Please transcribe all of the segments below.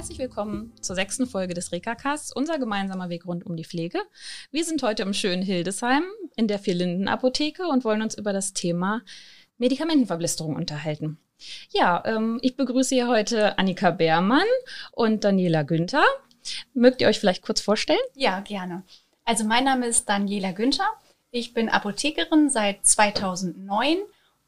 Herzlich willkommen zur sechsten Folge des Rekacasts, unser gemeinsamer Weg rund um die Pflege. Wir sind heute im schönen Hildesheim in der Vier-Linden-Apotheke und wollen uns über das Thema Medikamentenverblisterung unterhalten. Ja, ähm, ich begrüße hier heute Annika Beermann und Daniela Günther. Mögt ihr euch vielleicht kurz vorstellen? Ja, gerne. Also mein Name ist Daniela Günther. Ich bin Apothekerin seit 2009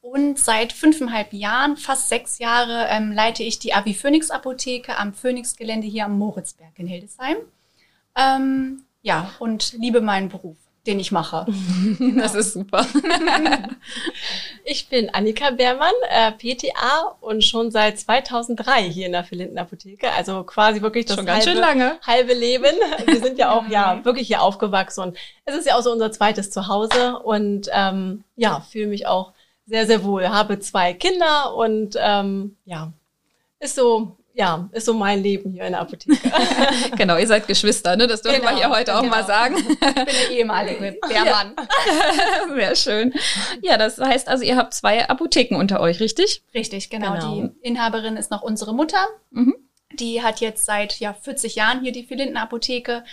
und seit fünfeinhalb Jahren, fast sechs Jahre, ähm, leite ich die Avi Phoenix Apotheke am Phoenix-Gelände hier am Moritzberg in Hildesheim. Ähm, ja, und liebe meinen Beruf, den ich mache. Das ist super. ich bin Annika Beermann, äh, PTA und schon seit 2003 hier in der Philinden Apotheke. Also quasi wirklich das schon ganz halbe, schön lange. halbe Leben. Wir sind ja auch ja wirklich hier aufgewachsen und es ist ja auch so unser zweites Zuhause und ähm, ja, fühle mich auch sehr, sehr wohl. Habe zwei Kinder und ähm, ja, ist so, ja, ist so mein Leben hier in der Apotheke. genau, ihr seid Geschwister, ne? Das dürfen genau, wir hier heute auch genau. mal sagen. Ich bin der ehemalige Bärmann. Ja. Sehr schön. Ja, das heißt also, ihr habt zwei Apotheken unter euch, richtig? Richtig, genau. genau. Die Inhaberin ist noch unsere Mutter. Mhm. Die hat jetzt seit ja 40 Jahren hier die Philinten-Apotheke.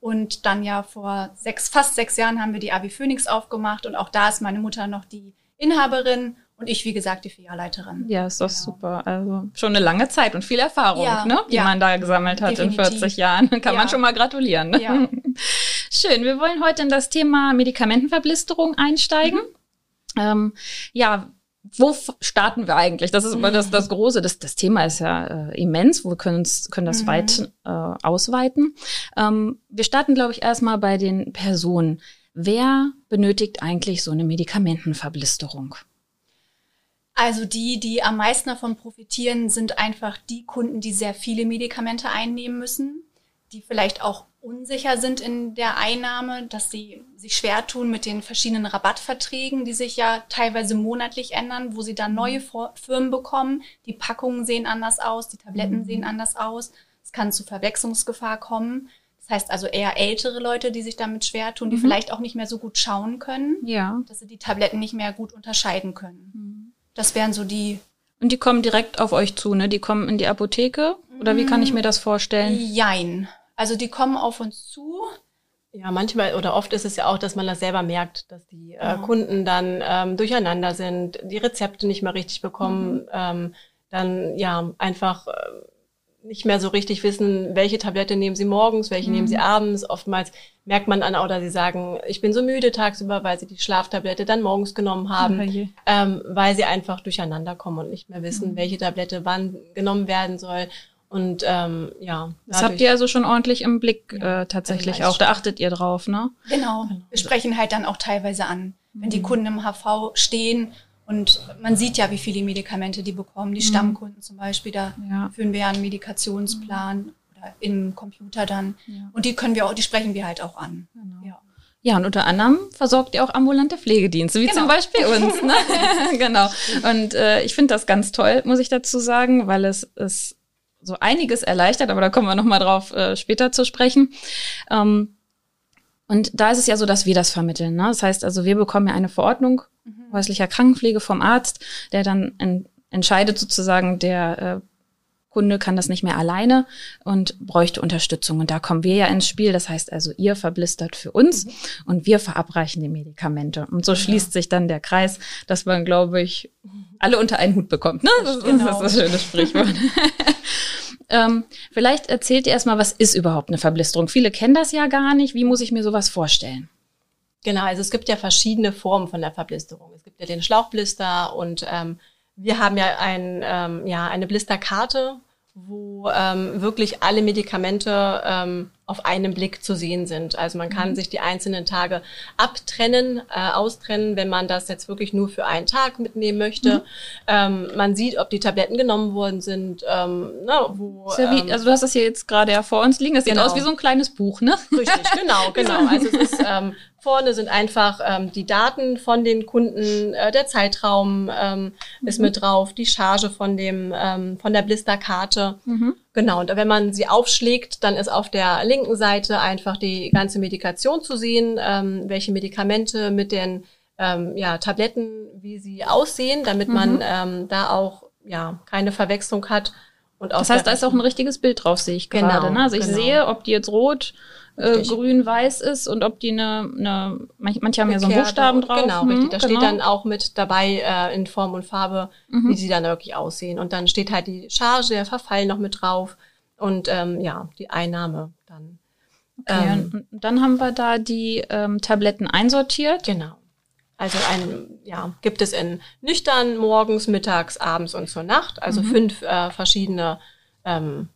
Und dann ja vor sechs, fast sechs Jahren haben wir die Avi Phoenix aufgemacht und auch da ist meine Mutter noch die Inhaberin und ich, wie gesagt, die Filialleiterin. Ja, ist doch genau. super. Also schon eine lange Zeit und viel Erfahrung, ja, ne, die ja, man da gesammelt hat definitiv. in 40 Jahren. Kann ja. man schon mal gratulieren. Ne? Ja. Schön. Wir wollen heute in das Thema Medikamentenverblisterung einsteigen. Mhm. Ähm, ja, wo starten wir eigentlich? Das ist immer das, das Große. Das, das Thema ist ja äh, immens. Wir können, können das mhm. weit äh, ausweiten. Ähm, wir starten, glaube ich, erstmal bei den Personen. Wer benötigt eigentlich so eine Medikamentenverblisterung? Also die, die am meisten davon profitieren, sind einfach die Kunden, die sehr viele Medikamente einnehmen müssen, die vielleicht auch unsicher sind in der Einnahme, dass sie sich schwer tun mit den verschiedenen Rabattverträgen, die sich ja teilweise monatlich ändern, wo sie dann neue Firmen bekommen. Die Packungen sehen anders aus, die Tabletten mhm. sehen anders aus. Es kann zu Verwechslungsgefahr kommen. Das heißt also eher ältere Leute, die sich damit schwer tun, die mhm. vielleicht auch nicht mehr so gut schauen können, ja. dass sie die Tabletten nicht mehr gut unterscheiden können. Mhm. Das wären so die. Und die kommen direkt auf euch zu, ne? Die kommen in die Apotheke? Oder wie kann ich mir das vorstellen? Jein. Also die kommen auf uns zu. Ja, manchmal oder oft ist es ja auch, dass man das selber merkt, dass die äh, ja. Kunden dann ähm, durcheinander sind, die Rezepte nicht mehr richtig bekommen, mhm. ähm, dann ja einfach äh, nicht mehr so richtig wissen, welche Tablette nehmen sie morgens, welche mhm. nehmen sie mhm. abends. Oftmals merkt man an, oder sie sagen, ich bin so müde tagsüber, weil sie die Schlaftablette dann morgens genommen haben, okay. ähm, weil sie einfach durcheinander kommen und nicht mehr wissen, mhm. welche Tablette wann genommen werden soll. Und ähm, ja. Das habt ihr also schon ordentlich im Blick ja, äh, tatsächlich auch. Da achtet ihr drauf, ne? Genau. genau. Wir sprechen halt dann auch teilweise an, wenn die mhm. Kunden im HV stehen und man sieht ja, wie viele Medikamente die bekommen. Die mhm. Stammkunden zum Beispiel, da ja. führen wir ja einen Medikationsplan mhm. oder im Computer dann. Ja. Und die können wir auch, die sprechen wir halt auch an. Genau. Ja. Ja, und unter anderem versorgt ihr auch ambulante Pflegedienste, wie genau. zum Beispiel uns. Ne? genau. Und äh, ich finde das ganz toll, muss ich dazu sagen, weil es es so einiges erleichtert, aber da kommen wir nochmal drauf äh, später zu sprechen. Ähm, und da ist es ja so, dass wir das vermitteln. Ne? Das heißt also, wir bekommen ja eine Verordnung mhm. häuslicher Krankenpflege vom Arzt, der dann en entscheidet sozusagen, der äh, Kunde kann das nicht mehr alleine und bräuchte Unterstützung. Und da kommen wir ja ins Spiel. Das heißt also, ihr verblistert für uns mhm. und wir verabreichen die Medikamente. Und so schließt sich dann der Kreis, dass man, glaube ich, alle unter einen Hut bekommt. Ne? Das, genau. das ist das schöne Sprichwort. ähm, vielleicht erzählt ihr erstmal, was ist überhaupt eine Verblisterung? Viele kennen das ja gar nicht. Wie muss ich mir sowas vorstellen? Genau, also es gibt ja verschiedene Formen von der Verblisterung. Es gibt ja den Schlauchblister und ähm, wir haben ja, ein, ähm, ja eine Blisterkarte, wo ähm, wirklich alle Medikamente ähm, auf einen Blick zu sehen sind. Also man kann mhm. sich die einzelnen Tage abtrennen, äh, austrennen, wenn man das jetzt wirklich nur für einen Tag mitnehmen möchte. Mhm. Ähm, man sieht, ob die Tabletten genommen worden sind. Ähm, na, wo, ja wie, ähm, also du hast das hier jetzt gerade ja vor uns liegen. Das sieht genau. aus wie so ein kleines Buch, ne? Richtig, genau, genau. Also es ist ähm, Vorne sind einfach ähm, die Daten von den Kunden, äh, der Zeitraum ähm, mhm. ist mit drauf, die Charge von dem ähm, von der Blisterkarte. Mhm. Genau. Und wenn man sie aufschlägt, dann ist auf der linken Seite einfach die ganze Medikation zu sehen, ähm, welche Medikamente mit den ähm, ja, Tabletten, wie sie aussehen, damit man mhm. ähm, da auch ja keine Verwechslung hat Und das heißt, da ist auch ein richtiges Bild drauf, sehe ich gerade. Genau, ne? Also ich genau. sehe, ob die jetzt rot, äh, grün, weiß ist und ob die eine, eine manche, manche haben ja so einen Buchstaben drauf. Genau, hm, richtig. Da genau. steht dann auch mit dabei äh, in Form und Farbe, mhm. wie sie dann wirklich aussehen. Und dann steht halt die Charge, der Verfall noch mit drauf und ähm, ja, die Einnahme dann. Okay, ähm, und dann haben wir da die ähm, Tabletten einsortiert. Genau. Also ein, ja, gibt es in nüchtern morgens, mittags, abends und zur Nacht. Also mhm. fünf äh, verschiedene ähm,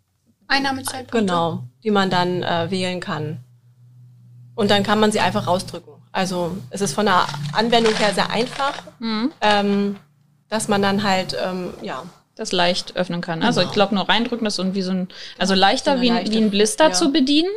Einnahmezeitpunkte. Genau, die man dann äh, wählen kann. Und dann kann man sie einfach rausdrücken. Also es ist von der Anwendung her sehr einfach, mhm. ähm, dass man dann halt, ähm, ja. Das leicht öffnen kann. Also genau. ich glaube, nur reindrücken das und wie so ein, also leichter wie, leichte, wie ein Blister ja. zu bedienen.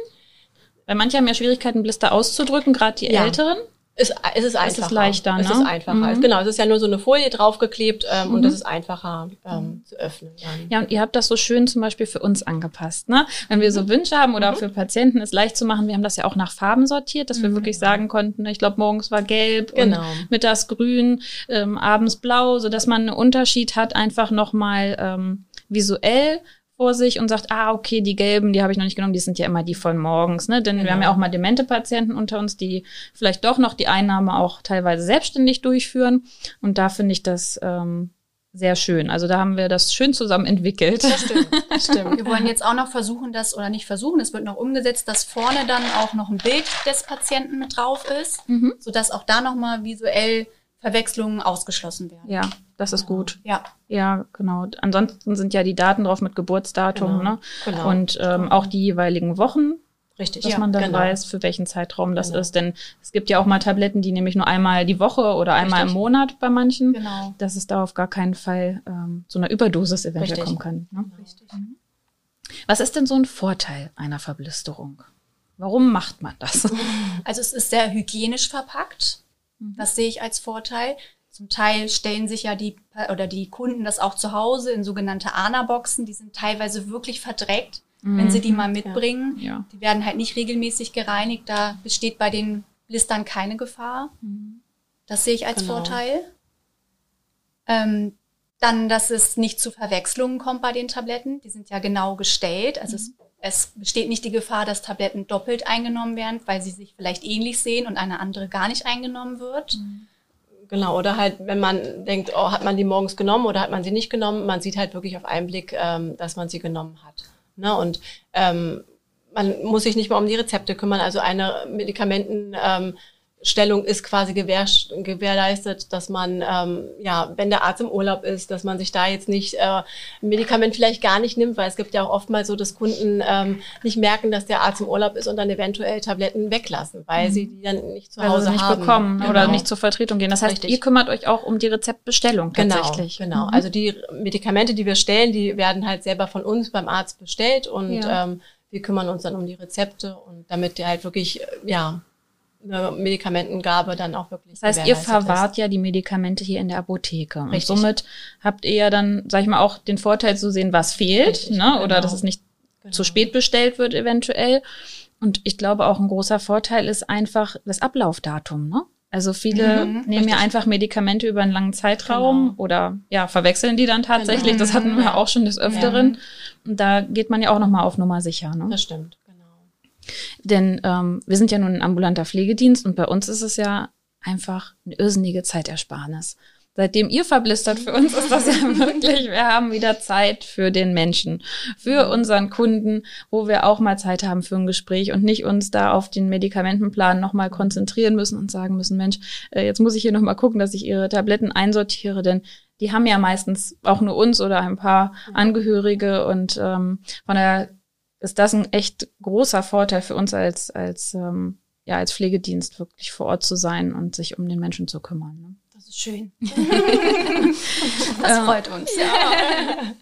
Weil manche haben ja Schwierigkeiten, Blister auszudrücken, gerade die ja. Älteren. Es, es ist einfacher. Es ist leichter, ne? Es ist einfacher. Mhm. Genau, es ist ja nur so eine Folie draufgeklebt ähm, mhm. und das ist einfacher ähm, mhm. zu öffnen. Dann. Ja, und ihr habt das so schön zum Beispiel für uns angepasst, ne? Wenn wir so mhm. Wünsche haben oder mhm. für Patienten es leicht zu machen, wir haben das ja auch nach Farben sortiert, dass wir mhm. wirklich sagen konnten, ich glaube, morgens war gelb genau. und mittags grün, ähm, abends blau, so dass man einen Unterschied hat, einfach nochmal ähm, visuell vor sich und sagt, ah, okay, die gelben, die habe ich noch nicht genommen, die sind ja immer die von morgens, ne? Denn genau. wir haben ja auch mal demente Patienten unter uns, die vielleicht doch noch die Einnahme auch teilweise selbstständig durchführen. Und da finde ich das ähm, sehr schön. Also da haben wir das schön zusammen entwickelt. Das stimmt, das stimmt. Wir wollen jetzt auch noch versuchen, das oder nicht versuchen, es wird noch umgesetzt, dass vorne dann auch noch ein Bild des Patienten mit drauf ist, mhm. sodass auch da nochmal visuell Verwechslungen ausgeschlossen werden. Ja, das ist gut. Ja. Ja, genau. Ansonsten sind ja die Daten drauf mit Geburtsdatum, genau. ne? Genau. Und ähm, auch die jeweiligen Wochen. Richtig. Dass ja, man dann genau. weiß, für welchen Zeitraum das genau. ist. Denn es gibt ja auch mal Tabletten, die nämlich nur einmal die Woche oder einmal Richtig. im Monat bei manchen. Genau. Dass es da auf gar keinen Fall ähm, zu einer Überdosis eventuell Richtig. kommen kann. Ne? Richtig. Mhm. Was ist denn so ein Vorteil einer Verblisterung? Warum macht man das? Also es ist sehr hygienisch verpackt. Mhm. Das sehe ich als Vorteil. Zum Teil stellen sich ja die oder die Kunden das auch zu Hause in sogenannte ANA-Boxen. Die sind teilweise wirklich verdreckt, mhm. wenn sie die mal mitbringen. Ja. Ja. Die werden halt nicht regelmäßig gereinigt. Da besteht bei den Blistern keine Gefahr. Mhm. Das sehe ich als genau. Vorteil. Ähm, dann, dass es nicht zu Verwechslungen kommt bei den Tabletten. Die sind ja genau gestellt. Also mhm. es, es, besteht nicht die Gefahr, dass Tabletten doppelt eingenommen werden, weil sie sich vielleicht ähnlich sehen und eine andere gar nicht eingenommen wird. Mhm. Genau, oder halt, wenn man denkt, oh, hat man die morgens genommen oder hat man sie nicht genommen, man sieht halt wirklich auf einen Blick, ähm, dass man sie genommen hat. Ne? Und ähm, man muss sich nicht mehr um die Rezepte kümmern. Also eine Medikamenten ähm, Stellung ist quasi gewähr, gewährleistet, dass man, ähm, ja, wenn der Arzt im Urlaub ist, dass man sich da jetzt nicht äh, ein Medikament vielleicht gar nicht nimmt, weil es gibt ja auch oftmals so, dass Kunden ähm, nicht merken, dass der Arzt im Urlaub ist und dann eventuell Tabletten weglassen, weil mhm. sie die dann nicht zu Hause nicht haben. bekommen genau. oder nicht zur Vertretung gehen. Das heißt, Richtig. ihr kümmert euch auch um die Rezeptbestellung genau, tatsächlich. Genau, genau. Mhm. Also die Medikamente, die wir stellen, die werden halt selber von uns beim Arzt bestellt und ja. ähm, wir kümmern uns dann um die Rezepte und damit der halt wirklich, ja, eine Medikamentengabe dann auch wirklich. Das heißt, ihr verwahrt ist. ja die Medikamente hier in der Apotheke. Und Richtig. somit habt ihr ja dann, sag ich mal, auch den Vorteil zu sehen, was fehlt, Richtig, ne? Genau. Oder dass es nicht genau. zu spät bestellt wird eventuell. Und ich glaube auch ein großer Vorteil ist einfach das Ablaufdatum, ne? Also viele mhm, nehmen ja einfach Medikamente über einen langen Zeitraum genau. oder ja, verwechseln die dann tatsächlich. Genau. Das hatten wir auch schon des Öfteren. Ja. Und da geht man ja auch nochmal auf Nummer sicher. Ne? Das stimmt. Denn ähm, wir sind ja nun ein ambulanter Pflegedienst und bei uns ist es ja einfach eine irrsinnige Zeitersparnis. Seitdem ihr verblistert für uns ist das ja wirklich, wir haben wieder Zeit für den Menschen, für unseren Kunden, wo wir auch mal Zeit haben für ein Gespräch und nicht uns da auf den Medikamentenplan nochmal konzentrieren müssen und sagen müssen, Mensch, äh, jetzt muss ich hier nochmal gucken, dass ich ihre Tabletten einsortiere, denn die haben ja meistens auch nur uns oder ein paar Angehörige und ähm, von daher ist das ein echt großer Vorteil für uns als, als, ähm, ja, als Pflegedienst, wirklich vor Ort zu sein und sich um den Menschen zu kümmern. Ne? Das ist schön. das freut uns. Ja.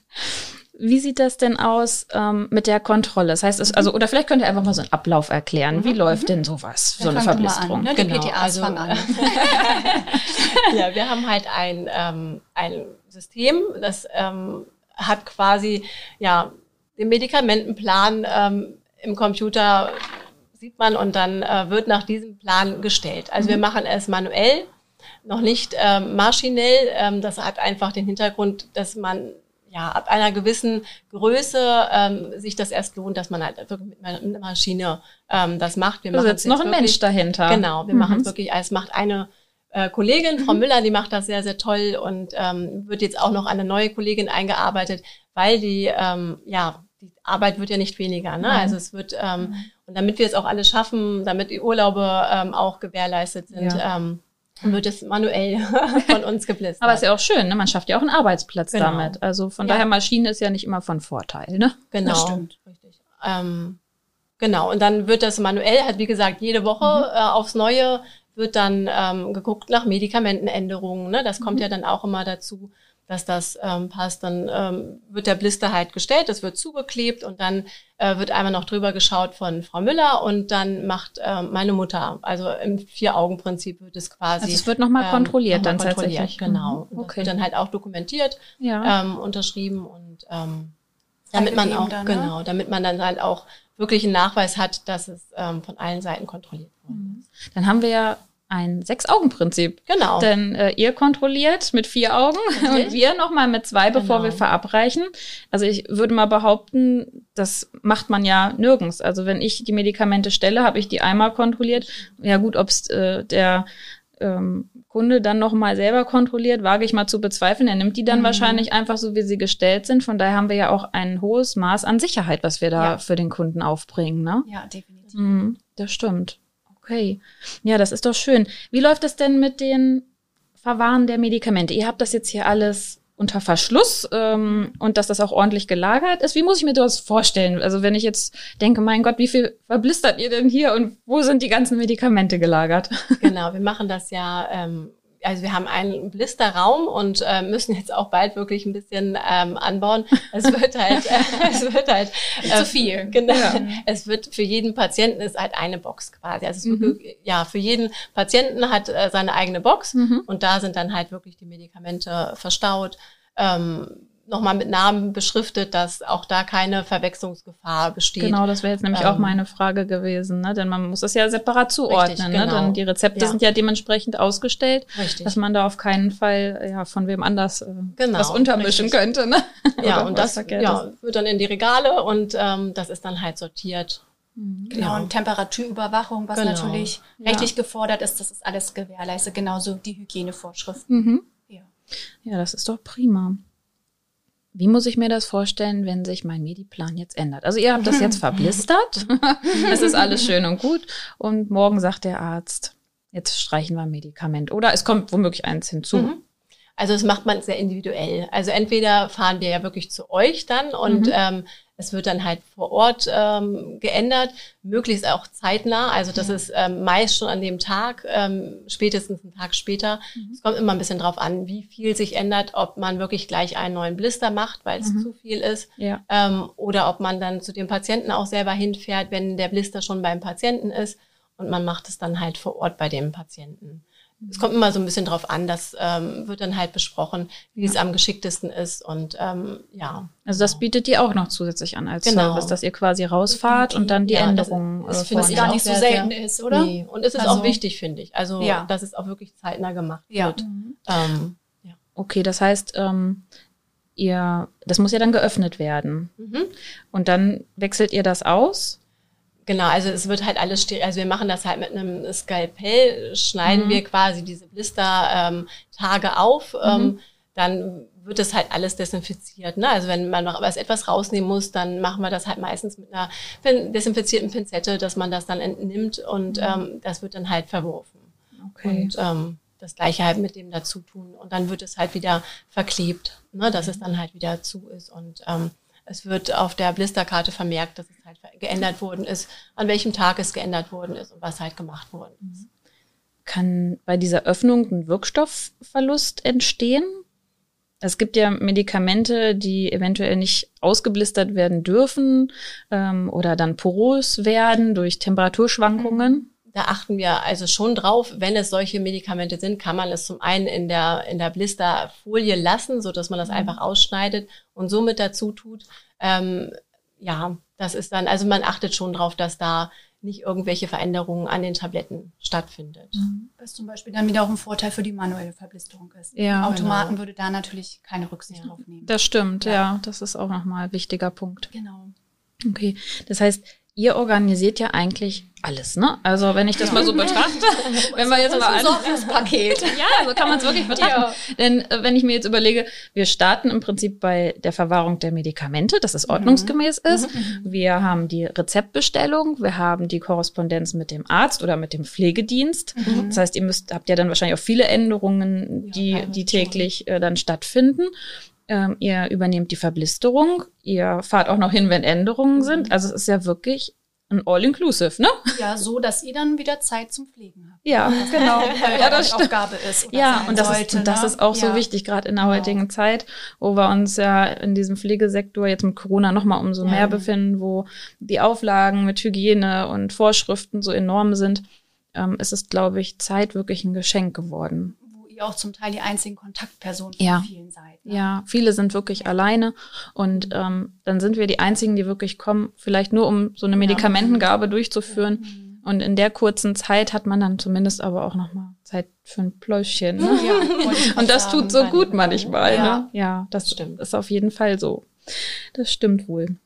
Wie sieht das denn aus ähm, mit der Kontrolle? Das heißt, es, also oder vielleicht könnt ihr einfach mal so einen Ablauf erklären. Wie mhm. läuft denn sowas, so eine Verblisterung? Ne? Genau, also, fangen an. ja, wir haben halt ein ähm, ein System, das ähm, hat quasi ja den Medikamentenplan ähm, im Computer sieht man und dann äh, wird nach diesem Plan gestellt. Also mhm. wir machen es manuell, noch nicht ähm, maschinell. Ähm, das hat einfach den Hintergrund, dass man ja, ab einer gewissen Größe ähm, sich das erst lohnt, dass man halt wirklich mit einer Maschine ähm, das macht. Wir machen jetzt noch ein wirklich, Mensch dahinter. Genau, wir mhm. machen es wirklich, es macht eine äh, Kollegin, Frau mhm. Müller, die macht das sehr, sehr toll und ähm, wird jetzt auch noch eine neue Kollegin eingearbeitet, weil die, ähm, ja, Arbeit wird ja nicht weniger. Ne? Mhm. Also es wird, ähm, mhm. und damit wir es auch alle schaffen, damit die Urlaube ähm, auch gewährleistet sind, ja. ähm, wird es manuell von uns geblistert. Aber ist ja auch schön, ne? man schafft ja auch einen Arbeitsplatz genau. damit. Also von ja. daher, Maschine ist ja nicht immer von Vorteil. Ne? Genau, das stimmt. Richtig. Ähm, genau, und dann wird das manuell, halt wie gesagt, jede Woche mhm. äh, aufs Neue wird dann ähm, geguckt nach Medikamentenänderungen. Ne? Das kommt mhm. ja dann auch immer dazu dass das ähm, passt. Dann ähm, wird der Blister halt gestellt, das wird zugeklebt und dann äh, wird einmal noch drüber geschaut von Frau Müller und dann macht äh, meine Mutter, also im Vier-Augen-Prinzip wird es quasi. Also es wird nochmal ähm, kontrolliert noch dann kontrolliert, tatsächlich. Genau. Mhm. Okay. wird dann halt auch dokumentiert, ja. ähm, unterschrieben und ähm, damit man auch, dann, ne? genau, damit man dann halt auch wirklich einen Nachweis hat, dass es ähm, von allen Seiten kontrolliert wurde. Mhm. Dann haben wir ja ein Sechs-Augen-Prinzip. Genau. Denn äh, ihr kontrolliert mit vier Augen okay. und wir nochmal mit zwei, bevor genau. wir verabreichen. Also ich würde mal behaupten, das macht man ja nirgends. Also wenn ich die Medikamente stelle, habe ich die einmal kontrolliert. Ja gut, ob es äh, der ähm, Kunde dann nochmal selber kontrolliert, wage ich mal zu bezweifeln. Er nimmt die dann mhm. wahrscheinlich einfach so, wie sie gestellt sind. Von daher haben wir ja auch ein hohes Maß an Sicherheit, was wir da ja. für den Kunden aufbringen. Ne? Ja, definitiv. Mhm, das stimmt. Okay. Ja, das ist doch schön. Wie läuft es denn mit den Verwahren der Medikamente? Ihr habt das jetzt hier alles unter Verschluss ähm, und dass das auch ordentlich gelagert ist. Wie muss ich mir das vorstellen? Also wenn ich jetzt denke, mein Gott, wie viel verblistert ihr denn hier und wo sind die ganzen Medikamente gelagert? Genau, wir machen das ja ähm, also wir haben einen Blisterraum und äh, müssen jetzt auch bald wirklich ein bisschen ähm, anbauen. Es wird halt, äh, es wird halt äh, zu viel. Genau. Ja. Es wird für jeden Patienten ist halt eine Box quasi. Also es mhm. wirklich, ja, für jeden Patienten hat äh, seine eigene Box mhm. und da sind dann halt wirklich die Medikamente verstaut. Ähm, nochmal mit Namen beschriftet, dass auch da keine Verwechslungsgefahr besteht. Genau, das wäre jetzt nämlich ähm, auch meine Frage gewesen, ne? denn man muss das ja separat zuordnen. Richtig, genau. ne? Denn die Rezepte ja. sind ja dementsprechend ausgestellt, richtig. dass man da auf keinen Fall ja von wem anders äh, genau, was untermischen richtig. könnte. Ne? Ja, und das ja, wird dann in die Regale und ähm, das ist dann halt sortiert. Mhm. Genau, ja. und Temperaturüberwachung, was genau. natürlich ja. rechtlich gefordert ist, das ist alles gewährleistet, genauso die Hygienevorschriften. Mhm. Ja. ja, das ist doch prima. Wie muss ich mir das vorstellen, wenn sich mein Mediplan jetzt ändert? Also ihr habt das jetzt verblistert. Es ist alles schön und gut. Und morgen sagt der Arzt, jetzt streichen wir ein Medikament. Oder es kommt womöglich eins hinzu. Mhm. Also das macht man sehr individuell. Also entweder fahren wir ja wirklich zu euch dann und mhm. ähm, es wird dann halt vor Ort ähm, geändert, möglichst auch zeitnah. Also das ist ähm, meist schon an dem Tag, ähm, spätestens einen Tag später. Mhm. Es kommt immer ein bisschen drauf an, wie viel sich ändert, ob man wirklich gleich einen neuen Blister macht, weil es mhm. zu viel ist, ja. ähm, oder ob man dann zu dem Patienten auch selber hinfährt, wenn der Blister schon beim Patienten ist und man macht es dann halt vor Ort bei dem Patienten es kommt immer so ein bisschen drauf an, das ähm, wird dann halt besprochen, wie es am geschicktesten ist und ähm, ja. Also das bietet ihr auch noch zusätzlich an als genau. Service, dass ihr quasi rausfahrt und dann die ja, Änderungen. Das, das finde ich gar nicht so selten ist, oder? Nee. Und es ist also, auch wichtig, finde ich. Also ja. dass es auch wirklich zeitnah gemacht ja. wird. Mhm. Ähm, ja. Okay, das heißt, ähm, ihr, das muss ja dann geöffnet werden. Mhm. Und dann wechselt ihr das aus Genau, also es wird halt alles. Also wir machen das halt mit einem Skalpell, schneiden mhm. wir quasi diese Blister ähm, Tage auf. Ähm, mhm. Ähm, dann wird das halt alles desinfiziert. Ne? Also wenn man noch was etwas rausnehmen muss, dann machen wir das halt meistens mit einer desinfizierten Pinzette, dass man das dann entnimmt und mhm. ähm, das wird dann halt verworfen. Okay. Und ähm, das gleiche halt mit dem dazu tun. Und dann wird es halt wieder verklebt, ne? dass es dann halt wieder zu ist. Und ähm, es wird auf der Blisterkarte vermerkt, dass es halt geändert worden ist, an welchem Tag es geändert worden ist und was halt gemacht worden ist. Kann bei dieser Öffnung ein Wirkstoffverlust entstehen? Es gibt ja Medikamente, die eventuell nicht ausgeblistert werden dürfen ähm, oder dann porös werden durch Temperaturschwankungen. Da achten wir also schon drauf, wenn es solche Medikamente sind, kann man es zum einen in der, in der Blisterfolie lassen, so dass man das mhm. einfach ausschneidet und somit dazu tut. Ähm, ja, das ist dann, also man achtet schon drauf, dass da nicht irgendwelche Veränderungen an den Tabletten stattfindet. Mhm. Was zum Beispiel dann wieder auch ein Vorteil für die manuelle Verblisterung ist. Ja, Automaten genau. würde da natürlich keine Rücksicht ja. drauf nehmen. Das stimmt, ja. ja. Das ist auch nochmal ein wichtiger Punkt. Genau. Okay. Das heißt, ihr organisiert ja eigentlich alles, ne? Also wenn ich das mal so betrachte, wenn wir jetzt mal ein Paket. ja, so kann man es wirklich betrachten. Ja. Denn äh, wenn ich mir jetzt überlege, wir starten im Prinzip bei der Verwahrung der Medikamente, dass es mhm. ordnungsgemäß mhm. ist. Wir haben die Rezeptbestellung, wir haben die Korrespondenz mit dem Arzt oder mit dem Pflegedienst. Mhm. Das heißt, ihr müsst habt ja dann wahrscheinlich auch viele Änderungen, die ja, die täglich äh, dann stattfinden. Ähm, ihr übernehmt die Verblisterung, ihr fahrt auch noch hin, wenn Änderungen sind. Also es ist ja wirklich ein All-Inclusive, ne? Ja, so, dass ihr dann wieder Zeit zum Pflegen habt. Ja, genau. ja, das Aufgabe ist. ja, und das, sollte, ist, das ne? ist auch ja. so wichtig, gerade in der genau. heutigen Zeit, wo wir uns ja in diesem Pflegesektor jetzt mit Corona nochmal umso ja. mehr befinden, wo die Auflagen mit Hygiene und Vorschriften so enorm sind, ähm, ist es, glaube ich, Zeit wirklich ein Geschenk geworden ihr auch zum Teil die einzigen Kontaktpersonen von ja. vielen seid. Ne? Ja, viele sind wirklich alleine und ähm, dann sind wir die einzigen, die wirklich kommen, vielleicht nur um so eine Medikamentengabe durchzuführen. Und in der kurzen Zeit hat man dann zumindest aber auch nochmal Zeit für ein Pläuschen. Ne? Ja, und das tut so gut manchmal. Ja, ne? ja das stimmt. ist auf jeden Fall so. Das stimmt wohl.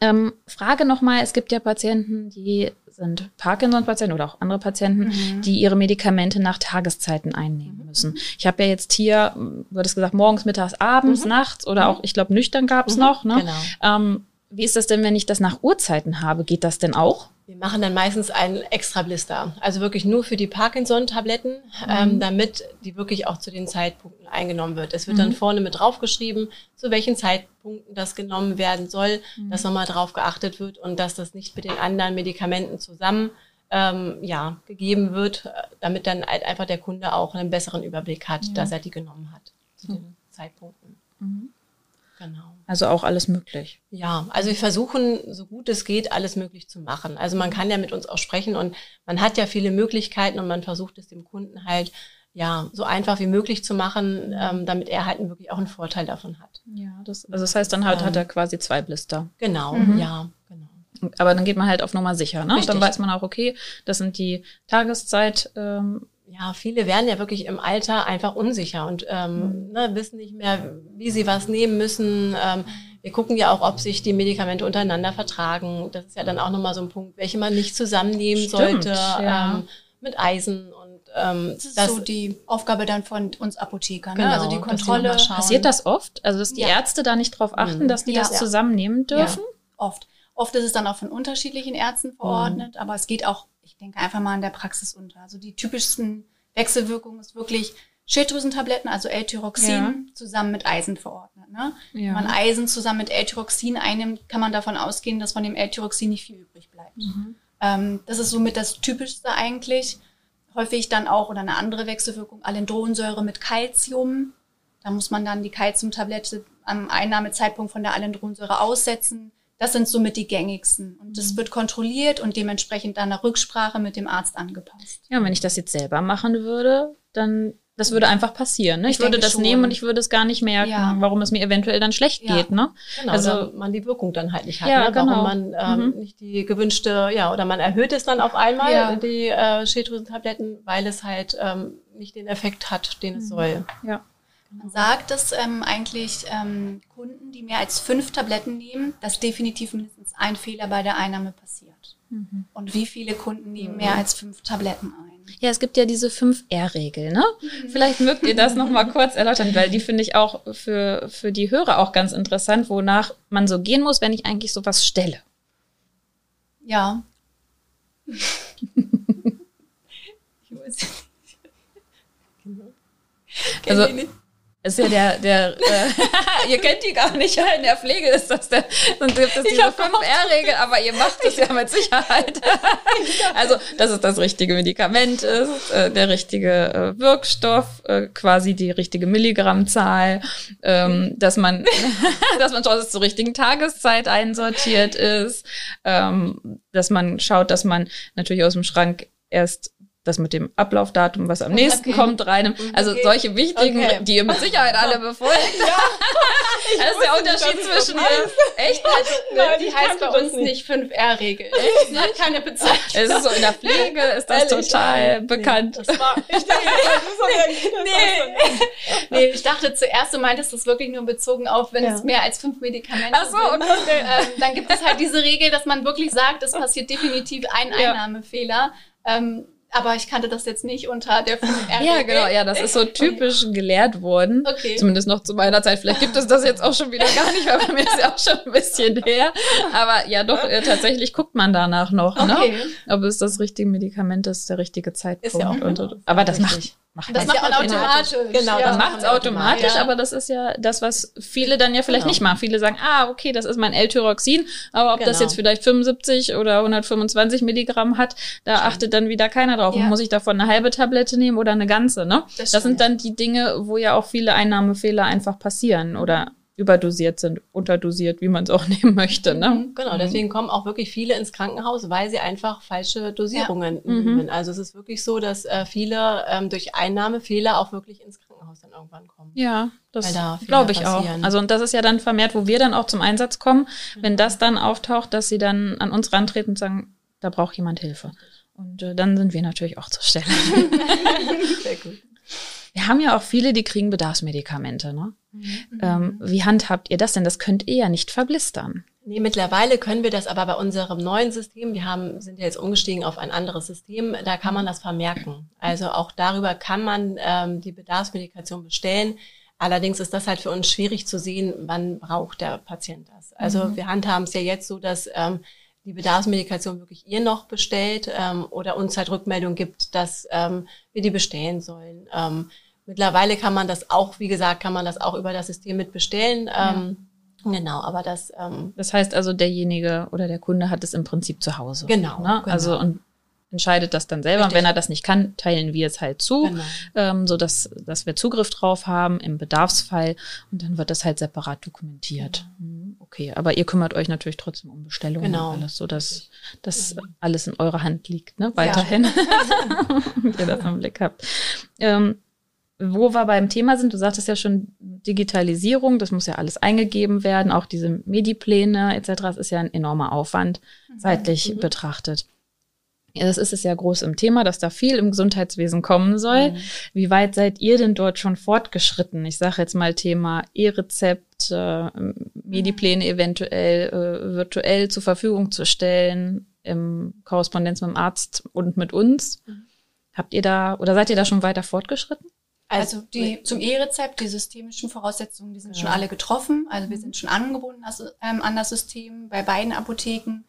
Ähm, Frage nochmal, es gibt ja Patienten, die sind Parkinson-Patienten oder auch andere Patienten, mhm. die ihre Medikamente nach Tageszeiten einnehmen müssen. Ich habe ja jetzt hier, du hattest gesagt, morgens, mittags, abends, mhm. nachts oder mhm. auch, ich glaube, nüchtern gab es mhm. noch. Ne? Genau. Ähm, wie ist das denn, wenn ich das nach Uhrzeiten habe? Geht das denn auch? Wir machen dann meistens einen extra Blister, also wirklich nur für die Parkinson-Tabletten, mhm. ähm, damit die wirklich auch zu den Zeitpunkten eingenommen wird. Es wird mhm. dann vorne mit draufgeschrieben, zu welchen Zeitpunkten das genommen werden soll, mhm. dass nochmal drauf geachtet wird und dass das nicht mit den anderen Medikamenten zusammen ähm, ja, gegeben wird, damit dann halt einfach der Kunde auch einen besseren Überblick hat, dass er die genommen hat zu den Zeitpunkten. Mhm. Genau. Also auch alles möglich. Ja, also wir versuchen, so gut es geht, alles möglich zu machen. Also man kann ja mit uns auch sprechen und man hat ja viele Möglichkeiten und man versucht es dem Kunden halt ja so einfach wie möglich zu machen, ähm, damit er halt wirklich auch einen Vorteil davon hat. Ja, das, also das heißt, dann halt, ähm, hat er quasi zwei Blister. Genau, mhm. ja, genau. Aber dann geht man halt auf Nummer sicher, ne? Richtig. Dann weiß man auch, okay, das sind die Tageszeit. Ähm, ja, viele werden ja wirklich im Alter einfach unsicher und ähm, mhm. ne, wissen nicht mehr, wie sie was nehmen müssen. Ähm, wir gucken ja auch, ob sich die Medikamente untereinander vertragen. Das ist ja dann auch nochmal so ein Punkt, welche man nicht zusammennehmen Stimmt, sollte ja. ähm, mit Eisen und ähm, das ist das, so die Aufgabe dann von uns Apothekern. Ne? Genau, also die Kontrolle. Passiert das oft? Also dass die ja. Ärzte da nicht drauf achten, mhm. dass die ja. das zusammennehmen dürfen? oft. Oft ist es dann auch von unterschiedlichen Ärzten verordnet, mhm. aber es geht auch denke einfach mal in der Praxis unter. Also die typischsten Wechselwirkungen ist wirklich Schilddrüsentabletten, also L-Tyroxin, ja. zusammen mit Eisen verordnet. Ne? Ja. Wenn man Eisen zusammen mit L-Tyroxin einnimmt, kann man davon ausgehen, dass von dem L-Tyroxin nicht viel übrig bleibt. Mhm. Ähm, das ist somit das Typischste eigentlich. Häufig dann auch, oder eine andere Wechselwirkung, Alendronsäure mit Calcium. Da muss man dann die Calciumtablette am Einnahmezeitpunkt von der Alendronsäure aussetzen. Das sind somit die gängigsten. Und das mhm. wird kontrolliert und dementsprechend dann nach Rücksprache mit dem Arzt angepasst. Ja, wenn ich das jetzt selber machen würde, dann das würde einfach passieren. Ne? Ich, ich würde das schon. nehmen und ich würde es gar nicht merken, ja. warum es mir eventuell dann schlecht ja. geht. Ne? Genau, also man die Wirkung dann halt nicht hat. Ja, ne? Warum genau. man ähm, mhm. nicht die gewünschte, ja, oder man erhöht es dann auf einmal, ja. die äh, Schilddrüsentabletten, weil es halt ähm, nicht den Effekt hat, den es mhm. soll. Ja. Man sagt es ähm, eigentlich ähm, Kunden, die mehr als fünf Tabletten nehmen, dass definitiv mindestens ein Fehler bei der Einnahme passiert. Mhm. Und wie viele Kunden nehmen mehr als fünf Tabletten ein? Ja, es gibt ja diese 5R-Regel, ne? Mhm. Vielleicht mögt ihr das nochmal kurz erläutern, weil die finde ich auch für, für die Hörer auch ganz interessant, wonach man so gehen muss, wenn ich eigentlich sowas stelle. Ja. ich weiß nicht. Also, ist ja der, der, äh, ihr kennt die gar nicht, in der Pflege ist das der, sonst gibt es diese 5R-Regel, aber ihr macht es ja mit Sicherheit. also, dass es das richtige Medikament ist, äh, der richtige äh, Wirkstoff, äh, quasi die richtige Milligrammzahl, ähm, dass man, dass man schaut, dass es zur richtigen Tageszeit einsortiert ist, ähm, dass man schaut, dass man natürlich aus dem Schrank erst das mit dem Ablaufdatum, was am nächsten okay. kommt, rein. Also okay. solche wichtigen, okay. die ihr mit Sicherheit alle befolgt. ja. das ist der Unterschied zwischen echt. Also, Nein, die heißt bei uns nicht 5R-Regel. Sie hat keine Bezeichnung. Es ist so in der Pflege ist das Ehrlich? total nee, bekannt. Das war, ich denke, nee. nee, ich dachte zuerst, du meintest das wirklich nur bezogen auf, wenn ja. es mehr als fünf Medikamente Ach so, sind. Okay. Ähm, dann gibt es halt diese Regel, dass man wirklich sagt, es passiert definitiv ein Einnahmefehler. Ähm, aber ich kannte das jetzt nicht unter der 5R. Ja, genau, ja, das ist so typisch gelehrt worden. Okay. Zumindest noch zu meiner Zeit. Vielleicht gibt es das jetzt auch schon wieder gar nicht, weil bei mir ist ja auch schon ein bisschen her. Aber ja, doch, äh, tatsächlich guckt man danach noch, ne? okay. ne? Ob es das richtige Medikament ist, der richtige Zeitpunkt. Ist ja auch und, aber das macht Macht das macht man automatisch. Genau, ja, das macht es automatisch, ja. aber das ist ja das, was viele dann ja vielleicht genau. nicht machen. Viele sagen, ah, okay, das ist mein L-Tyroxin, aber ob genau. das jetzt vielleicht 75 oder 125 Milligramm hat, da stimmt. achtet dann wieder keiner drauf. Ja. Muss ich davon eine halbe Tablette nehmen oder eine ganze, ne? Das, das sind dann die Dinge, wo ja auch viele Einnahmefehler einfach passieren oder überdosiert sind, unterdosiert, wie man es auch nehmen möchte. Ne? Mhm, genau, mhm. deswegen kommen auch wirklich viele ins Krankenhaus, weil sie einfach falsche Dosierungen ja. nehmen. Mhm. Also es ist wirklich so, dass äh, viele ähm, durch Einnahmefehler auch wirklich ins Krankenhaus dann irgendwann kommen. Ja, das da glaube ich passieren. auch. Also und das ist ja dann vermehrt, wo wir dann auch zum Einsatz kommen, mhm. wenn das dann auftaucht, dass sie dann an uns rantreten und sagen, da braucht jemand Hilfe. Und äh, dann sind wir natürlich auch zur Stelle. Sehr gut. Wir haben ja auch viele, die kriegen Bedarfsmedikamente. Ne? Mhm. Ähm, wie handhabt ihr das denn? Das könnt ihr ja nicht verblistern. Nee, mittlerweile können wir das aber bei unserem neuen System, wir haben, sind ja jetzt umgestiegen auf ein anderes System, da kann man das vermerken. Also auch darüber kann man ähm, die Bedarfsmedikation bestellen. Allerdings ist das halt für uns schwierig zu sehen, wann braucht der Patient das. Also mhm. wir handhaben es ja jetzt so, dass ähm, die Bedarfsmedikation wirklich ihr noch bestellt ähm, oder uns halt Rückmeldung gibt, dass ähm, wir die bestellen sollen. Ähm, mittlerweile kann man das auch, wie gesagt, kann man das auch über das System mit bestellen. Ähm, ja. Genau, aber das. Ähm, das heißt also, derjenige oder der Kunde hat es im Prinzip zu Hause. Genau. Ne? genau. Also und entscheidet das dann selber. Richtig. Wenn er das nicht kann, teilen wir es halt zu, genau. ähm, so dass, wir Zugriff drauf haben im Bedarfsfall und dann wird das halt separat dokumentiert. Genau. Mhm, okay, aber ihr kümmert euch natürlich trotzdem um Bestellungen genau. und alles, so dass das mhm. alles in eurer Hand liegt, ne? Weiterhin, ja. ihr das im Blick habt. Ähm, wo wir beim Thema sind, du sagtest ja schon Digitalisierung, das muss ja alles eingegeben werden, auch diese Medipläne etc. Das ist ja ein enormer Aufwand, mhm. zeitlich mhm. betrachtet. Das ist es ja groß im Thema, dass da viel im Gesundheitswesen kommen soll. Mhm. Wie weit seid ihr denn dort schon fortgeschritten? Ich sage jetzt mal Thema E-Rezept, äh, Medipläne eventuell äh, virtuell zur Verfügung zu stellen, im Korrespondenz mit dem Arzt und mit uns. Mhm. Habt ihr da oder seid ihr da schon weiter fortgeschritten? Also die zum E-Rezept, die systemischen Voraussetzungen, die sind ja. schon alle getroffen. Also wir sind schon angebunden ähm, an das System bei beiden Apotheken.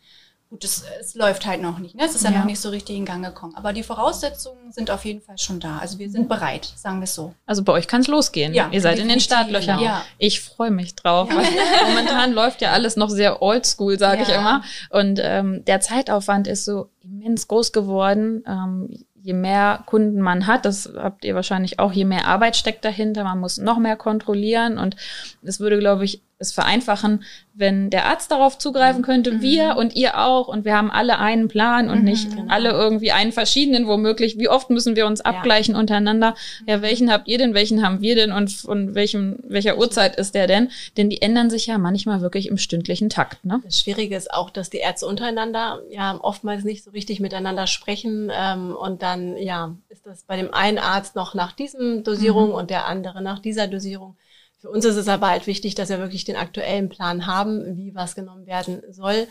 Gut, es, es läuft halt noch nicht. Ne? Es ist ja. ja. noch nicht so richtig in Gang gekommen. Aber die Voraussetzungen sind auf jeden Fall schon da. Also wir sind bereit, sagen wir es so. Also bei euch kann es losgehen. Ja, Ihr seid in den Startlöchern. Ja. Ich freue mich drauf. Ja. Momentan läuft ja alles noch sehr oldschool, sage ich immer. Und ähm, der Zeitaufwand ist so immens groß geworden. Ähm, je mehr Kunden man hat, das habt ihr wahrscheinlich auch, je mehr Arbeit steckt dahinter, man muss noch mehr kontrollieren und es würde, glaube ich, es vereinfachen, wenn der Arzt darauf zugreifen könnte, mhm. wir und ihr auch und wir haben alle einen Plan und mhm, nicht genau. alle irgendwie einen verschiedenen womöglich. Wie oft müssen wir uns abgleichen ja. untereinander? Ja, welchen habt ihr denn, welchen haben wir denn und von welchem, welcher Uhrzeit ist der denn? Denn die ändern sich ja manchmal wirklich im stündlichen Takt. Ne? Das Schwierige ist auch, dass die Ärzte untereinander ja oftmals nicht so richtig miteinander sprechen ähm, und dann ja ist das bei dem einen Arzt noch nach diesem Dosierung mhm. und der andere nach dieser Dosierung. Für uns ist es aber halt wichtig, dass wir wirklich den aktuellen Plan haben, wie was genommen werden soll.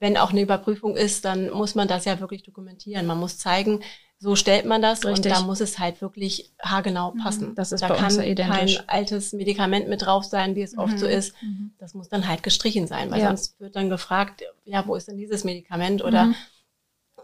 Wenn auch eine Überprüfung ist, dann muss man das ja wirklich dokumentieren. Man muss zeigen, so stellt man das Richtig. und da muss es halt wirklich haargenau mhm. passen. Das ist da bei kann uns ja identisch. kein altes Medikament mit drauf sein, wie es mhm. oft so mhm. ist. Mhm. Das muss dann halt gestrichen sein, weil ja. sonst wird dann gefragt, ja, wo ist denn dieses Medikament oder mhm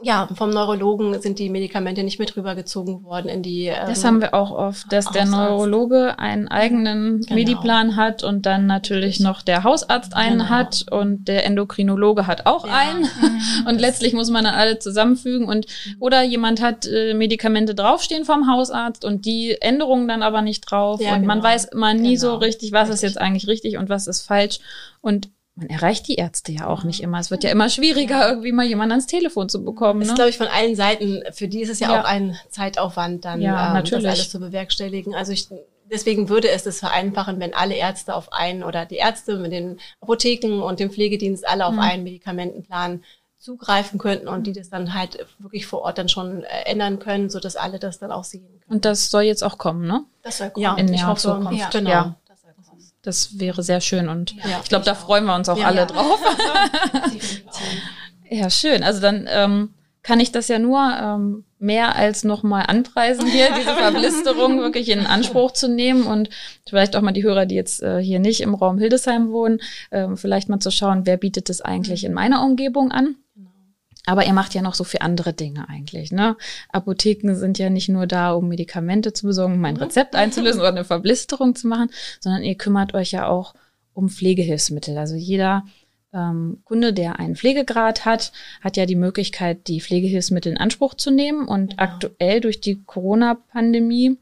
ja, vom Neurologen sind die Medikamente nicht mit rübergezogen worden in die. Ähm, das haben wir auch oft, dass Hausarzt. der Neurologe einen eigenen genau. Mediplan hat und dann natürlich noch der Hausarzt einen genau. hat und der Endokrinologe hat auch ja. einen. Mhm. und letztlich muss man dann alle zusammenfügen und oder jemand hat äh, Medikamente draufstehen vom Hausarzt und die Änderungen dann aber nicht drauf ja, und genau. man weiß immer nie genau. so richtig, was richtig. ist jetzt eigentlich richtig und was ist falsch und man erreicht die Ärzte ja auch nicht immer. Es wird ja immer schwieriger, irgendwie mal jemanden ans Telefon zu bekommen. Ne? Ist, glaube ich, von allen Seiten, für die ist es ja, ja. auch ein Zeitaufwand, dann ja, ähm, das alles zu bewerkstelligen. Also ich, deswegen würde es das vereinfachen, wenn alle Ärzte auf einen oder die Ärzte mit den Apotheken und dem Pflegedienst alle auf mhm. einen Medikamentenplan zugreifen könnten und die das dann halt wirklich vor Ort dann schon äh, ändern können, so dass alle das dann auch sehen können. Und das soll jetzt auch kommen, ne? Das soll kommen. Ja, in der Zukunft. Ja, genau. Ja. Das wäre sehr schön und ja, ich glaube, da freuen wir uns auch ja, alle ja. drauf. ja, schön. Also dann ähm, kann ich das ja nur ähm, mehr als nochmal anpreisen hier, diese Verblisterung wirklich in Anspruch zu nehmen und vielleicht auch mal die Hörer, die jetzt äh, hier nicht im Raum Hildesheim wohnen, äh, vielleicht mal zu schauen, wer bietet das eigentlich in meiner Umgebung an. Aber ihr macht ja noch so viele andere Dinge eigentlich. Ne? Apotheken sind ja nicht nur da, um Medikamente zu besorgen, mein mhm. Rezept einzulösen oder eine Verblisterung zu machen, sondern ihr kümmert euch ja auch um Pflegehilfsmittel. Also jeder ähm, Kunde, der einen Pflegegrad hat, hat ja die Möglichkeit, die Pflegehilfsmittel in Anspruch zu nehmen. Und genau. aktuell durch die Corona-Pandemie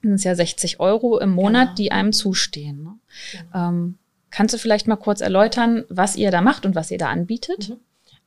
sind es ja 60 Euro im Monat, genau. die einem zustehen. Ne? Genau. Ähm, kannst du vielleicht mal kurz erläutern, was ihr da macht und was ihr da anbietet? Mhm.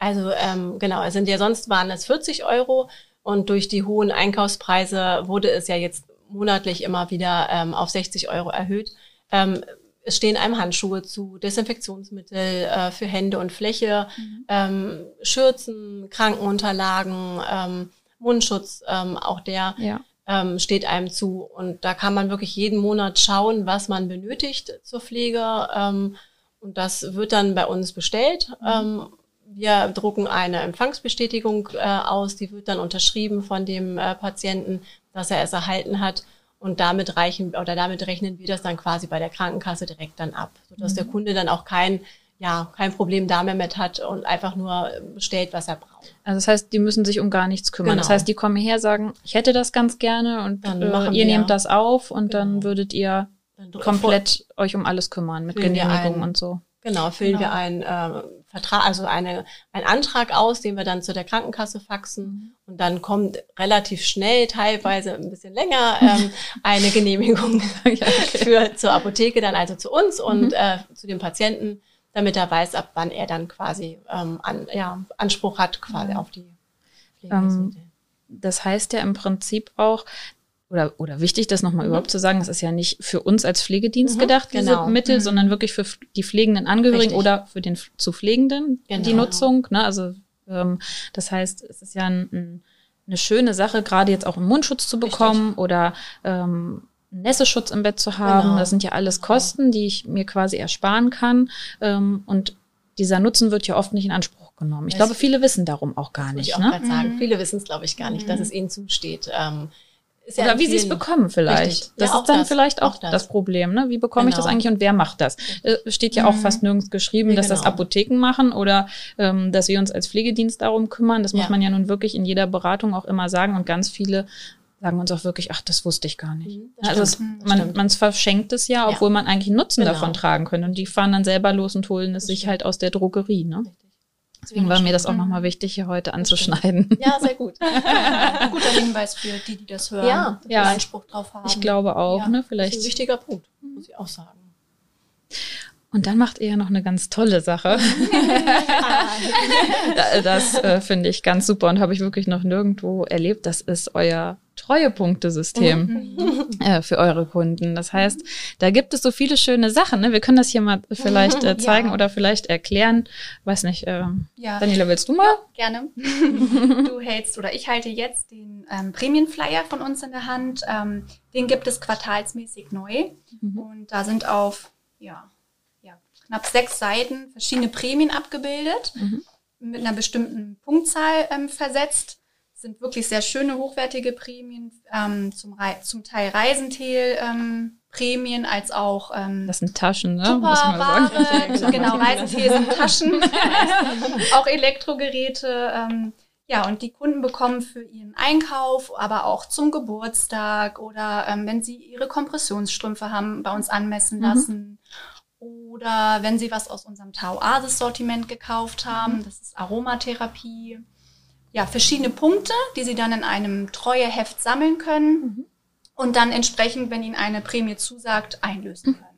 Also ähm, genau, es sind ja sonst waren es 40 Euro und durch die hohen Einkaufspreise wurde es ja jetzt monatlich immer wieder ähm, auf 60 Euro erhöht. Ähm, es stehen einem Handschuhe zu, Desinfektionsmittel äh, für Hände und Fläche, mhm. ähm, Schürzen, Krankenunterlagen, ähm, Mundschutz, ähm, auch der ja. ähm, steht einem zu. Und da kann man wirklich jeden Monat schauen, was man benötigt zur Pflege. Ähm, und das wird dann bei uns bestellt. Mhm. Ähm, wir drucken eine Empfangsbestätigung äh, aus, die wird dann unterschrieben von dem äh, Patienten, dass er es erhalten hat. Und damit reichen oder damit rechnen wir das dann quasi bei der Krankenkasse direkt dann ab, sodass mhm. der Kunde dann auch kein ja, kein Problem da mehr mit hat und einfach nur bestellt, was er braucht. Also das heißt, die müssen sich um gar nichts kümmern. Genau. Das heißt, die kommen her, sagen, ich hätte das ganz gerne und dann äh, ihr wir. nehmt das auf und genau. dann würdet ihr dann komplett euch um alles kümmern mit Genehmigung und so. Genau, füllen genau. wir einen äh, Vertrag, also eine, einen Antrag aus, den wir dann zu der Krankenkasse faxen. Mhm. Und dann kommt relativ schnell, teilweise ein bisschen länger, ähm, eine Genehmigung ja, okay. für zur Apotheke, dann also zu uns und mhm. äh, zu dem Patienten, damit er weiß, ab wann er dann quasi ähm, an, ja, Anspruch hat, quasi mhm. auf die Pflegemittel. Ähm, das heißt ja im Prinzip auch, oder, oder wichtig, das nochmal mhm. überhaupt zu sagen, es ist ja nicht für uns als Pflegedienst mhm, gedacht, diese genau. Mittel, mhm. sondern wirklich für die pflegenden Angehörigen Richtig. oder für den zu Pflegenden genau. die Nutzung. Ne? Also ähm, das heißt, es ist ja ein, ein, eine schöne Sache, gerade jetzt auch einen Mundschutz zu bekommen Richtig. oder ähm, Nässeschutz im Bett zu haben. Genau. Das sind ja alles Kosten, die ich mir quasi ersparen kann. Ähm, und dieser Nutzen wird ja oft nicht in Anspruch genommen. Ich das glaube, viele wissen darum auch gar nicht. Ich auch ne? sagen. Mhm. Viele wissen es, glaube ich, gar nicht, dass mhm. es ihnen zusteht. Ähm, ja Oder wie sie es bekommen vielleicht. Richtig. Das ja, ist dann das, vielleicht auch, das. das. Problem. Ne? Wie bekomme genau. ich das genau. eigentlich und wer macht das? Äh, steht ja auch mhm. fast nirgends geschrieben, dass genau. das Apotheken machen oder ähm, dass wir uns als Pflegedienst darum kümmern. Das muss man ja nun wirklich in jeder Beratung auch immer sagen und ganz viele sagen uns auch wirklich, ach, das wusste ich gar nicht. Mhm, also es, man, man verschenkt es ja, obwohl ja. man eigentlich Nutzen genau. davon tragen könnte. Und die fahren dann selber los und holen es sich halt aus der Drogerie. Ne? Richtig. Deswegen war mir das auch nochmal wichtig, hier heute anzuschneiden. Ja, sehr gut. Guter Hinweis für die, die das hören, ja, ja. Anspruch drauf haben. Ich glaube auch, ja, ne? Vielleicht. Das ist ein wichtiger Punkt, muss ich auch sagen. Und dann macht ihr ja noch eine ganz tolle Sache. das äh, finde ich ganz super und habe ich wirklich noch nirgendwo erlebt. Das ist euer Treuepunktesystem mhm. äh, für eure Kunden. Das heißt, da gibt es so viele schöne Sachen. Ne? Wir können das hier mal vielleicht äh, zeigen ja. oder vielleicht erklären. Weiß nicht, äh, ja. Daniela, willst du mal? Ja, gerne. du hältst oder ich halte jetzt den ähm, Prämienflyer von uns in der Hand. Ähm, den gibt es quartalsmäßig neu. Mhm. Und da sind auf ja, knapp sechs Seiten verschiedene Prämien abgebildet, mhm. mit einer bestimmten Punktzahl ähm, versetzt. Das sind wirklich sehr schöne, hochwertige Prämien, ähm, zum, zum Teil Reisentel. Ähm, Prämien als auch ähm, das sind Taschen, ne? Tupperware, genau, Reisentel sind Taschen, auch Elektrogeräte. Ähm, ja, und die Kunden bekommen für ihren Einkauf, aber auch zum Geburtstag oder ähm, wenn sie ihre Kompressionsstrümpfe haben, bei uns anmessen mhm. Oder wenn Sie was aus unserem Tau-Asis-Sortiment gekauft haben, mhm. das ist Aromatherapie. Ja, verschiedene Punkte, die Sie dann in einem Treueheft sammeln können mhm. und dann entsprechend, wenn Ihnen eine Prämie zusagt, einlösen mhm. können.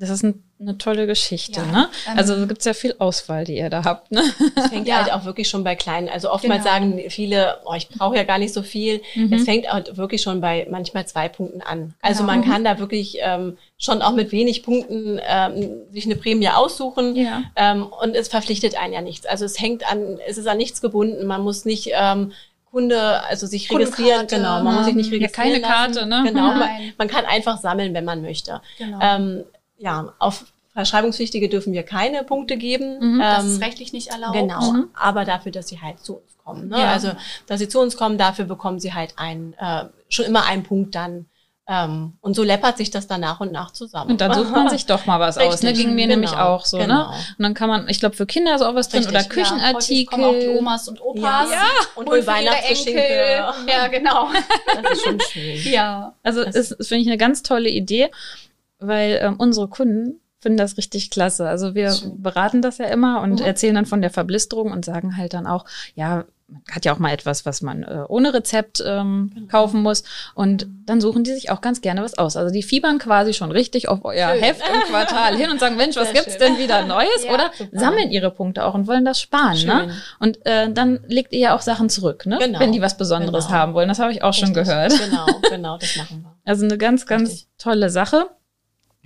Das ist ein, eine tolle Geschichte, ja, ne? Ähm, also gibt es ja viel Auswahl, die ihr da habt, ne? Es fängt ja. halt auch wirklich schon bei kleinen. Also oftmals genau. sagen viele, oh, ich brauche ja gar nicht so viel. Mhm. Es fängt halt wirklich schon bei manchmal zwei Punkten an. Also genau. man kann da wirklich ähm, schon auch mit wenig Punkten ähm, sich eine Prämie aussuchen. Ja. Ähm, und es verpflichtet einen ja nichts. Also es hängt an, es ist an nichts gebunden. Man muss nicht ähm, Kunde, also sich registrieren, genau, man muss sich nicht registrieren. Ja, keine Karte, ne? Genau, man, man, kann einfach sammeln, wenn man möchte. Genau. Ähm, ja, auf Verschreibungspflichtige dürfen wir keine Punkte geben. Mhm, das ähm, ist rechtlich nicht erlaubt. Genau, mhm. aber dafür, dass sie halt zu uns kommen. Ne? Ja. Also, dass sie zu uns kommen, dafür bekommen sie halt ein, äh, schon immer einen Punkt dann ähm, und so läppert sich das dann nach und nach zusammen. Und dann sucht man sich doch mal was Richtig, aus. Ne? Ging mir genau, nämlich auch so. Ne? Genau. Ne? Und dann kann man, ich glaube, für Kinder ist auch was drin oder Küchenartikel. Ja, kommen auch die Omas und Opas. Ja, ja. und, und Weihnachtsgeschenke. Ja, genau. Das ist schon schön. Ja, also das ist, finde ich, eine ganz tolle Idee, weil ähm, unsere Kunden finden das richtig klasse. Also wir beraten das ja immer und mhm. erzählen dann von der Verblisterung und sagen halt dann auch, ja, man hat ja auch mal etwas, was man äh, ohne Rezept ähm, genau. kaufen muss. Und dann suchen die sich auch ganz gerne was aus. Also die fiebern quasi schon richtig auf euer schön. Heft im Quartal hin und sagen, Mensch, was Sehr gibt's schön. denn wieder Neues? Ja, Oder super. sammeln ihre Punkte auch und wollen das sparen. Ne? Und äh, dann legt ihr ja auch Sachen zurück, ne? Genau. wenn die was Besonderes genau. haben wollen. Das habe ich auch richtig. schon gehört. Genau, genau, das machen wir. Also eine ganz, ganz richtig. tolle Sache.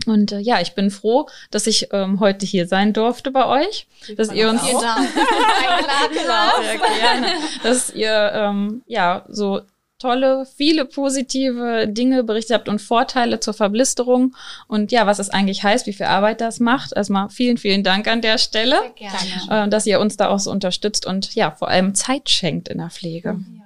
Und äh, ja, ich bin froh, dass ich ähm, heute hier sein durfte bei euch, dass ihr uns eingeladen Sehr gerne, dass ihr ähm, ja so tolle, viele positive Dinge berichtet habt und Vorteile zur Verblisterung und ja, was es eigentlich heißt, wie viel Arbeit das macht. Erstmal vielen, vielen Dank an der Stelle, Sehr gerne. Äh, dass ihr uns da auch so unterstützt und ja, vor allem Zeit schenkt in der Pflege. Mhm.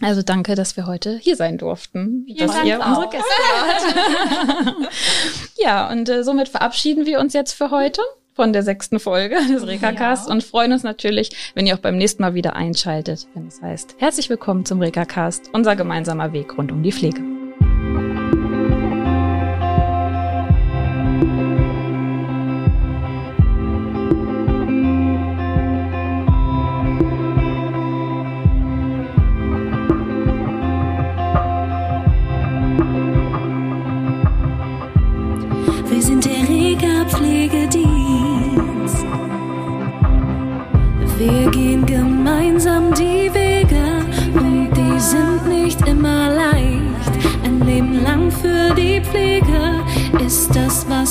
Also danke, dass wir heute hier sein durften, Vielen dass Dank ihr auch. unsere Gäste wart. ja, und äh, somit verabschieden wir uns jetzt für heute von der sechsten Folge des Rekacast ja. und freuen uns natürlich, wenn ihr auch beim nächsten Mal wieder einschaltet, wenn es heißt, herzlich willkommen zum Rekacast, unser gemeinsamer Weg rund um die Pflege.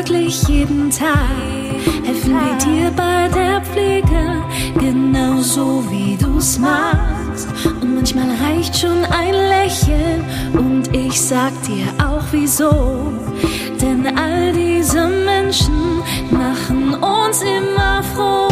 wirklich jeden Tag. Helfen wir dir bei der Pflege, genauso wie du's machst. Und manchmal reicht schon ein Lächeln und ich sag dir auch wieso. Denn all diese Menschen machen uns immer froh.